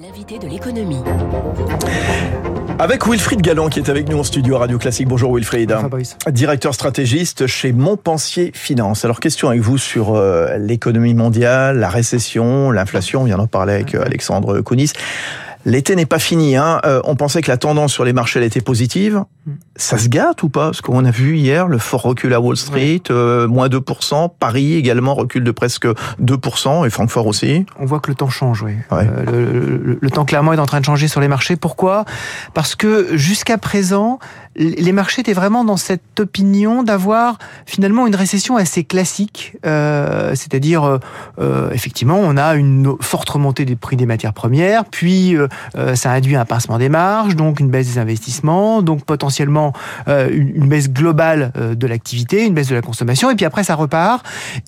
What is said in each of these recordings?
L'invité de l'économie. Avec Wilfried Galland qui est avec nous en studio à Radio Classique. Bonjour Wilfried. Fabrice. Directeur stratégiste chez Montpensier Finance. Alors question avec vous sur euh, l'économie mondiale, la récession, l'inflation. On vient d'en parler avec euh, Alexandre Kounis. L'été n'est pas fini. Hein. Euh, on pensait que la tendance sur les marchés elle était positive. Ça se gâte ou pas? Parce qu'on a vu hier le fort recul à Wall Street, euh, moins 2%. Paris également recule de presque 2%, et Francfort aussi. On voit que le temps change, oui. Ouais. Euh, le, le- le temps clairement est en train de changer sur les marchés. Pourquoi? Parce que jusqu'à présent, les marchés étaient vraiment dans cette opinion d'avoir finalement une récession assez classique, euh, c'est-à-dire euh, effectivement on a une forte remontée des prix des matières premières, puis ça induit un pincement des marges, donc une baisse des investissements, donc potentiellement euh, une, une baisse globale euh, de l'activité, une baisse de la consommation, et puis après ça repart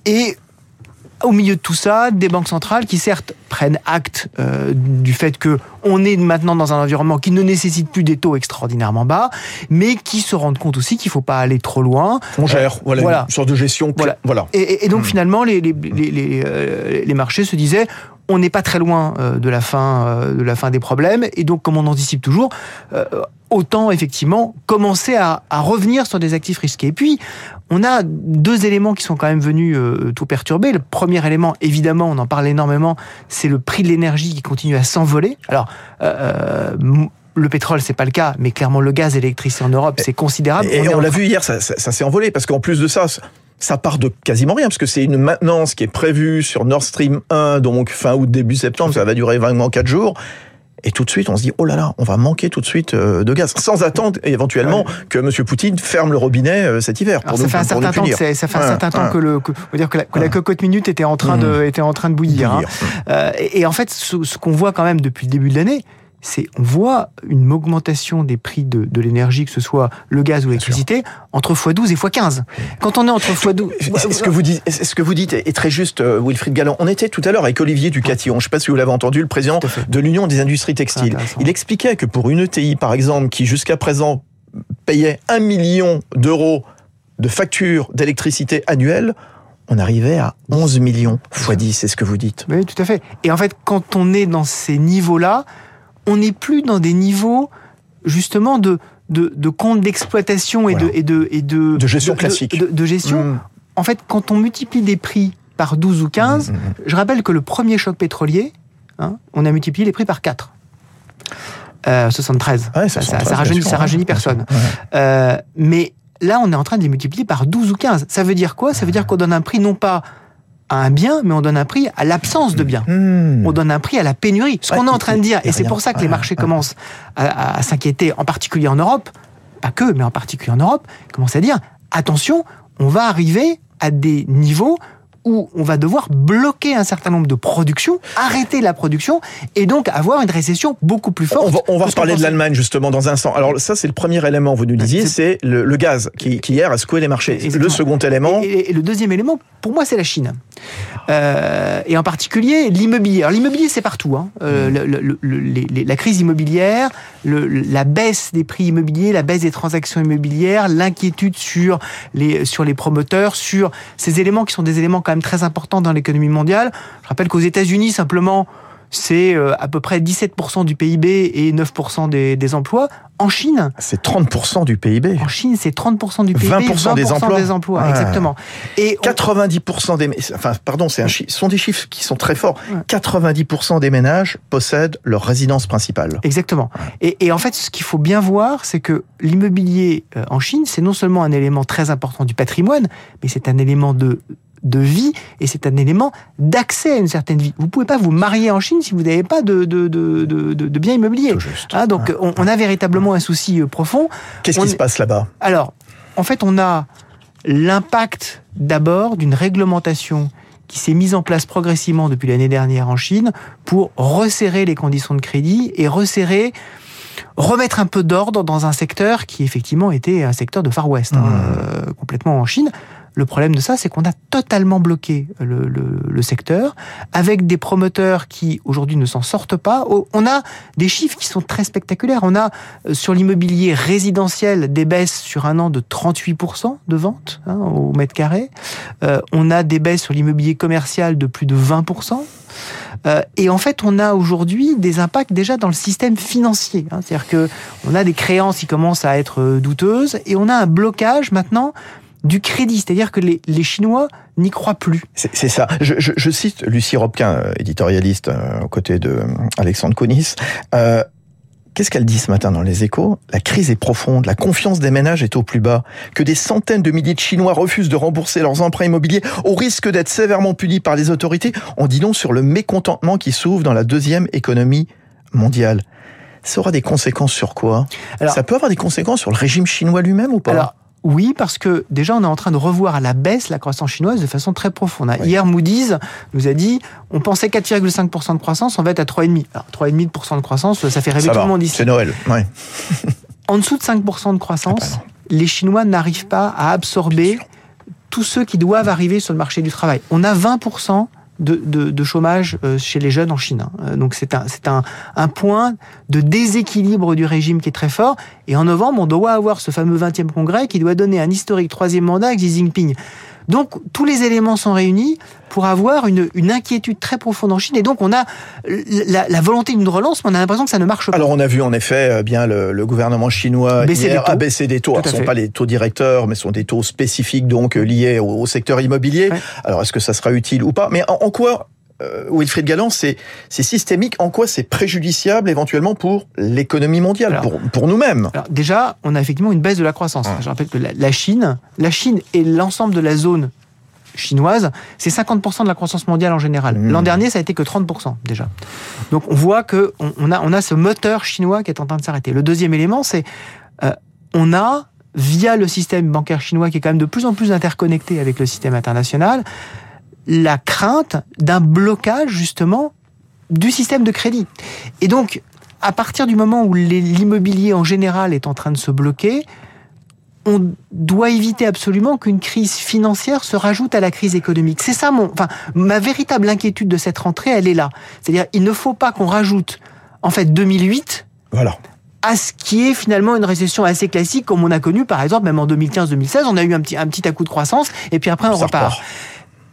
et au milieu de tout ça, des banques centrales qui certes prennent acte euh, du fait que on est maintenant dans un environnement qui ne nécessite plus des taux extraordinairement bas, mais qui se rendent compte aussi qu'il faut pas aller trop loin. On gère, voilà, voilà. une sorte de gestion. Voilà. voilà. Et, et- et donc Hmm. finalement, les, les, les marchés se disaient on n'est pas très loin euh, de la fin euh, de la fin des problèmes. Et donc comme on anticipe toujours euh, autant effectivement commencer à, à revenir sur des actifs risqués. Et puis on a deux éléments qui sont quand même venus euh, tout perturber. Le premier élément évidemment on en parle énormément c'est le prix de l'énergie qui continue à s'envoler. Alors euh, le pétrole, c'est pas le cas, mais clairement le gaz et l'électricité en Europe, c'est considérable. Et on l'a vu hier, ça, ça- ça s'est envolé, parce qu'en plus de ça, ça- part de quasiment rien, parce que c'est une maintenance qui est prévue sur Nord Stream 1, donc fin août, début septembre, ça va durer vraiment 4 jours. Et tout de suite, on se dit, oh là là, on va manquer tout de suite euh, de gaz, sans attendre éventuellement que M. Poutine ferme le robinet euh, cet hiver. Alors, ça fait un certain temps que punir. c'est- ça fait un Ouais, certain temps ouais. que le que, dire la, que la cocotte minute était en train de était en train de bouillir. hein. Euh, et, et en fait, ce, ce qu'on voit quand même depuis le début de l'année, c'est on voit une augmentation des prix de, de l'énergie, que ce soit le gaz ou l'électricité, entre x12 et x15. Quand on est entre x12, Est-ce ce que vous dites, est-ce que vous dites est très juste, euh, Wilfried Galland. On était tout à l'heure avec Olivier Ducatillon. Je ne sais pas si vous l'avez entendu, le président de l'Union des industries textiles. Il expliquait que pour une ETI, par exemple, qui jusqu'à présent payait un million d'euros de factures d'électricité annuelle, on arrivait à 11 millions x 10. C'est ce que vous dites. Oui, tout à fait. Et en fait, quand on est dans ces niveaux-là, on n'est plus dans des niveaux justement de de, de compte d'exploitation et, Voilà. de, et de et de De gestion classique. de, de gestion. Mmh. En fait, quand on multiplie des prix par 12 ou 15, Mmh, mmh. je rappelle que le premier choc pétrolier, hein, on a multiplié les prix par 4. Euh, 73. Ouais, ça, ça, 73, ça rajeunit, ça personne. Ouais. Euh, mais là, on est en train de les multiplier par 12 ou 15. Ça veut dire quoi? Ça veut dire qu'on donne un prix non pas à un bien, mais on donne un prix à l'absence de bien. Mmh. On donne un prix à la pénurie. Ce Ouais, qu'on est en train de dire, et c'est pour ça que les marchés ouais. commencent à, à- à s'inquiéter, en particulier en Europe, pas que, mais en particulier en Europe, commencent à dire attention, on va arriver à des niveaux où on va devoir bloquer un certain nombre de productions, arrêter la production, et donc avoir une récession beaucoup plus forte. On va, on reparler de l'Allemagne justement dans un instant. Alors ça c'est le premier élément, vous nous disiez, c'est le, le gaz qui, qui hier a secoué les marchés. Exactement. Le second élément, Et, et- et le deuxième élément, pour moi, c'est la Chine. Euh, et en particulier l'immobilier. Alors l'immobilier, c'est partout. Hein. Euh, le- le- le- les- les- la crise immobilière, la baisse des prix immobiliers, la baisse des transactions immobilières, l'inquiétude sur les, sur les promoteurs, sur ces éléments qui sont des éléments quand même très importants dans l'économie mondiale. Je rappelle qu'aux États-Unis, simplement, c'est euh, à peu près 17% du PIB et 9% des, des emplois. En Chine, c'est 30% du PIB. en Chine, c'est 30% du PIB, 20% des emplois. des emplois, Ouais. exactement. Et on- 90% des, enfin, pardon, c'est un sont des chiffres qui sont très forts. Ouais. 90% des ménages possèdent leur résidence principale. Exactement. Et, et en fait, ce qu'il faut bien voir, c'est que l'immobilier euh, en Chine, c'est non seulement un élément très important du patrimoine, mais c'est un élément de de vie et c'est un élément d'accès à une certaine vie. Vous pouvez pas vous marier en Chine si vous n'avez pas de, de, de, de, de- de biens immobiliers. Hein, donc on, on a véritablement un souci euh, profond. Qu'est-ce on qui se passe là-bas? Alors, en fait, on a l'impact d'abord d'une réglementation qui s'est mise en place progressivement depuis l'année dernière en Chine pour resserrer les conditions de crédit et resserrer, remettre un peu d'ordre dans un secteur qui effectivement était un secteur de Far West, hein, Mmh. euh, complètement en Chine. Le problème de ça, c'est qu'on a totalement bloqué le, secteur, avec des promoteurs qui aujourd'hui ne s'en sortent pas. Oh, on a des chiffres qui sont très spectaculaires. On a euh, sur l'immobilier résidentiel des baisses sur un an de 38% de ventes hein, au mètre carré. Euh, on a des baisses sur l'immobilier commercial de plus de 20%. Euh, et en fait, on a aujourd'hui des impacts déjà dans le système financier. Hein. C'est-à-dire que on a des créances qui commencent à être douteuses et on a un blocage maintenant du crédit, c'est-à-dire que les, Chinois n'y croient plus. C'est ça. Je, cite Lucie Robquin, euh, éditorialiste aux côtés de Alexandre Kounis. Qu'est-ce qu'elle dit ce matin dans les échos? La crise est profonde, la confiance des ménages est au plus bas, que des centaines de milliers de Chinois refusent de rembourser leurs emprunts immobiliers au risque d'être sévèrement punis par les autorités, en dit donc sur le mécontentement qui s'ouvre dans la deuxième économie mondiale. Ça aura des conséquences sur quoi? Ça peut avoir des conséquences sur le régime chinois lui-même ou pas? Oui, parce que déjà, on est en train de revoir à la baisse la croissance chinoise de façon très profonde. Hier, Moody's nous a dit, on pensait 4,5% de croissance, on va être à 3,5%. Alors, 3,5% de croissance, ça fait rêver tout le monde ici. C'est Noël, ouais. en dessous de 5% de croissance, ah les Chinois n'arrivent pas à absorber tous ceux qui doivent arriver sur le marché du travail. On a 20% de, chômage euh, chez les jeunes en Chine. Hein. Euh, donc c'est un, c'est un, un point de déséquilibre du régime qui est très fort. Et en novembre, on doit avoir ce fameux 20e congrès qui doit donner un historique troisième mandat à Xi Jinping. Donc tous les éléments sont réunis pour avoir une, une, inquiétude très profonde en Chine. Et donc on a la, la volonté d'une relance, mais on a l'impression que ça ne marche pas. Alors on a vu en effet euh, bien le, le gouvernement chinois hier a baissé des taux. ce ne sont pas les taux directeurs, mais ce sont des taux spécifiques donc liés au, secteur immobilier. Alors est-ce que ça sera utile ou pas? Mais en quoi euh, Wilfried Galland, c'est systémique. En quoi c'est préjudiciable éventuellement pour l'économie mondiale, pour, pour nous-mêmes? Déjà, on a effectivement une baisse de la croissance. Je rappelle que la, Chine, la Chine et l'ensemble de la zone chinoise, c'est 50% de la croissance mondiale en général. Mmh. L'an dernier, ça a été que 30% déjà. Donc on voit que on, a, on a ce moteur chinois qui est en train de s'arrêter. Le deuxième élément, c'est euh, on a via le système bancaire chinois qui est quand même de plus en plus interconnecté avec le système international, la crainte d'un blocage justement du système de crédit. Et donc, à partir du moment où l'immobilier en général est en train de se bloquer, on doit éviter absolument qu'une crise financière se rajoute à la crise économique. C'est ça mon, enfin, ma véritable inquiétude de cette rentrée, elle est là. C'est-à-dire, il ne faut pas qu'on rajoute, en fait, 2008. Voilà à ce qui est finalement une récession assez classique comme on a connu par exemple même en 2015-2016 on a eu un petit un petit à coup de croissance et puis après on repart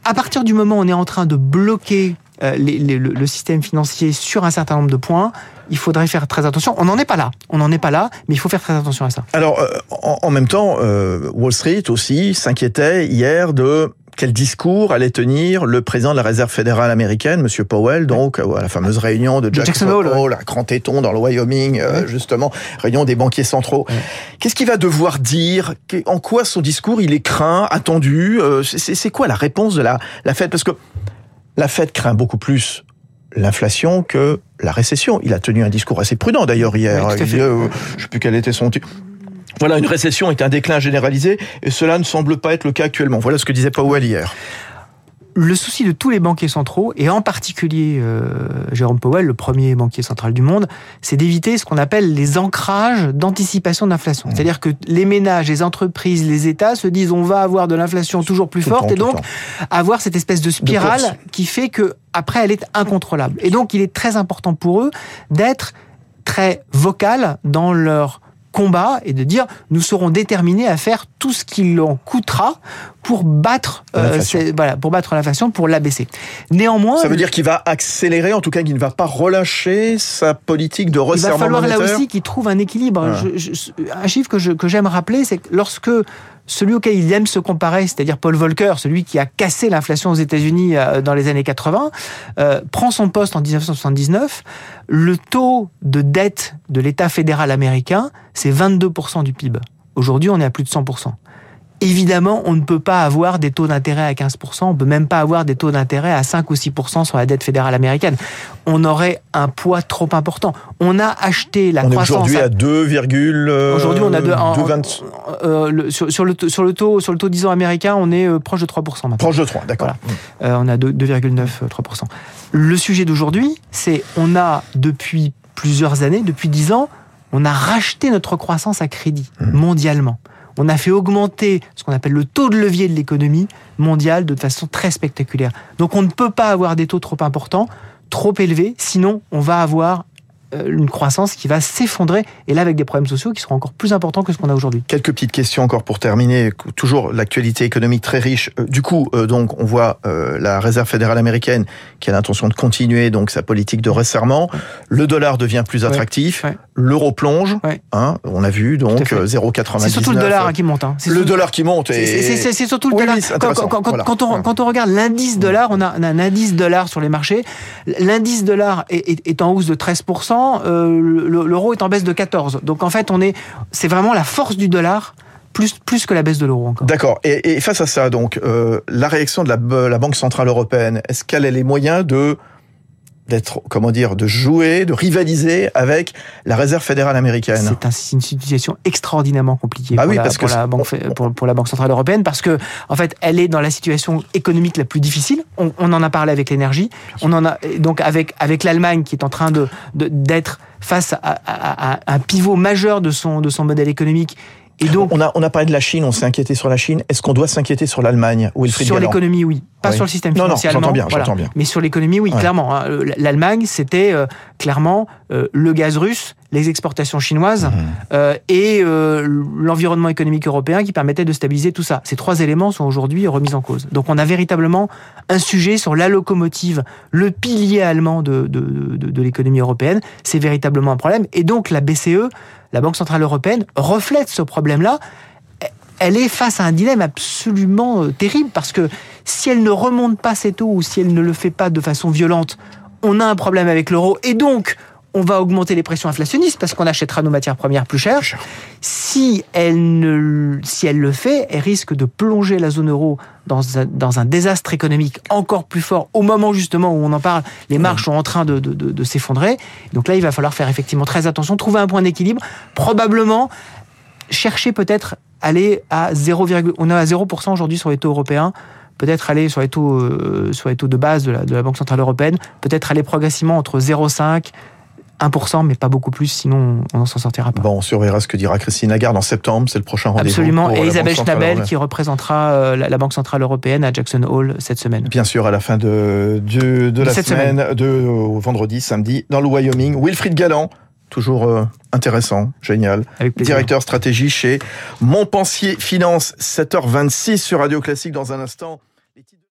à partir du moment où on est en train de bloquer euh, le, système financier sur un certain nombre de points, il faudrait faire très attention. On n'en est pas là. On n'en est pas là, mais il faut faire très attention à ça. Alors, euh, en, même temps, euh, Wall Street aussi s'inquiétait hier de quel discours allait tenir le président de la Réserve fédérale américaine, Monsieur Powell, donc à la fameuse réunion de Jackson, Hole, à Grand Téton dans le Wyoming, euh, justement, réunion des banquiers centraux. Qu'est-ce qu'il va devoir dire? En quoi son discours il est craint, attendu euh, C'est quoi la réponse de la, la Fed? Parce que la Fed craint beaucoup plus l'inflation que la récession. Il a tenu un discours assez prudent d'ailleurs hier. je ne sais plus quel était son titre. Voilà, une récession est un déclin généralisé et cela ne semble pas être le cas actuellement. Voilà ce que disait Powell hier le souci de tous les banquiers centraux, et en particulier euh, Jérôme Powell, le premier banquier central du monde, c'est d'éviter ce qu'on appelle les ancrages d'anticipation d'inflation. Mmh. C'est-à-dire que les ménages, les entreprises, les États se disent on va avoir de l'inflation toujours plus forte, et donc avoir cette espèce de spirale qui fait que après elle est incontrôlable. Et donc il est très important pour eux d'être très vocal dans leur combat et de dire nous serons déterminés à faire tout ce qu'il en coûtera pour battre euh, voilà pour battre l'inflation pour l'abaisser. Néanmoins, ça veut dire qu'il va accélérer, en tout cas qu'il ne va pas relâcher sa politique de resserrement Il va falloir là aussi qu'il trouve un équilibre. Un chiffre que je que j'aime rappeler, c'est que lorsque celui auquel il aime se comparer, c'est-à-dire Paul Volcker, celui qui a cassé l'inflation aux États-Unis euh, dans les années 80, euh, prend son poste en 1979. Le taux de dette de l'État fédéral américain, c'est 22% du PIB. Aujourd'hui, on est à plus de 100%. Évidemment, on ne peut pas avoir des taux d'intérêt à 15%, on ne peut même pas avoir des taux d'intérêt à 5 ou 6% sur la dette fédérale américaine. On aurait un poids trop important. On a acheté la croissance. Aujourd'hui à 2, euh, aujourd'hui on a 2, euh, sur, le, sur le taux sur le taux 10 ans américain, on est euh, proche de 3% maintenant. Proche de 3, d'accord. on a 2,9 3%. Le sujet d'aujourd'hui, c'est on a depuis plusieurs années, depuis 10 ans, on a racheté notre croissance à crédit mmh. mondialement on a fait augmenter ce qu'on appelle le taux de levier de l'économie mondiale de façon très spectaculaire. Donc on ne peut pas avoir des taux trop importants, trop élevés, sinon on va avoir une croissance qui va s'effondrer, et là avec des problèmes sociaux qui seront encore plus importants que ce qu'on a aujourd'hui. Quelques petites questions encore pour terminer. Toujours l'actualité économique très riche. Euh, du coup, euh, donc, on voit la Réserve fédérale américaine qui a l'intention de continuer donc sa politique de resserrement. Le dollar devient plus attractif. L'euro plonge. Hein, on a vu donc 0,99. C'est surtout le dollar qui monte. Hein. Le dollar qui monte. C'est surtout le dollar. quand, on, quand, on, regarde l'indice dollar, on a, un indice dollar sur les marchés. L'indice dollar est, est en hausse de 13%. Euh, l'euro est en baisse de 14. Donc en fait, on est, c'est vraiment la force du dollar. Plus, plus que la baisse de l'euro encore. D'accord. Et, face à ça, donc, euh, la réaction de la, la Banque Centrale Européenne, est-ce qu'elle a les moyens de d'être, comment dire, de jouer, de rivaliser avec la Réserve fédérale américaine. C'est une situation extraordinairement compliquée bah pour, la, pour, la banque, pour, la Banque centrale européenne parce que, en fait, elle est dans la situation économique la plus difficile. On, en a parlé avec l'énergie. On en a donc avec avec l'Allemagne qui est en train de d'être face à, à, un pivot majeur de son de son modèle économique et donc, on a, on a parlé de la Chine, on s'est inquiété sur la Chine. Est-ce qu'on doit s'inquiéter sur l'Allemagne ou Sur l'économie, oui. Pas sur le système financier non, non, bien, bien. Mais sur l'économie, oui, clairement. Hein. L'Allemagne, c'était euh, clairement euh, le gaz russe, les exportations chinoises mhm. euh, et l'environnement économique européen qui permettait de stabiliser tout ça. Ces trois éléments sont aujourd'hui remis en cause. Donc on a véritablement un sujet sur la locomotive, le pilier allemand de, de, de, de l'économie européenne. C'est véritablement un problème. Et donc la BCE la Banque Centrale Européenne reflète ce problème-là. Elle est face à un dilemme absolument euh, terrible parce que si elle ne remonte pas ses taux ou si elle ne le fait pas de façon violente, on a un problème avec l'euro et donc on va augmenter les pressions inflationnistes parce qu'on achètera nos matières premières plus chères. Si elle, ne, si elle le fait, elle risque de plonger la zone euro dans un, dans un désastre économique encore plus fort au moment justement où on en parle. Les marges sont en train de, de, de, de s'effondrer. Donc là, il va falloir faire effectivement très attention, trouver un point d'équilibre, probablement chercher peut-être aller à 0, on est à 0% aujourd'hui sur les taux européens peut-être aller sur les taux, euh, sur les taux de base de la, de la Banque Centrale Européenne, peut-être aller progressivement entre 0,5 1%, mais pas beaucoup plus, sinon on n'en s'en sortira pas. Bon, on surveillera ce que dira Christine Lagarde en septembre, c'est le prochain rendez-vous. Absolument, et Isabelle Schnabel qui représentera euh, la, Banque Centrale Européenne à Jackson Hall cette semaine. Bien sûr, à la fin de, de, de, la semaine, de vendredi, samedi, dans le Wyoming. Wilfried Galland, toujours euh, intéressant, génial. Directeur stratégie chez Montpensier Finance, 7h26 sur Radio Classique dans un instant.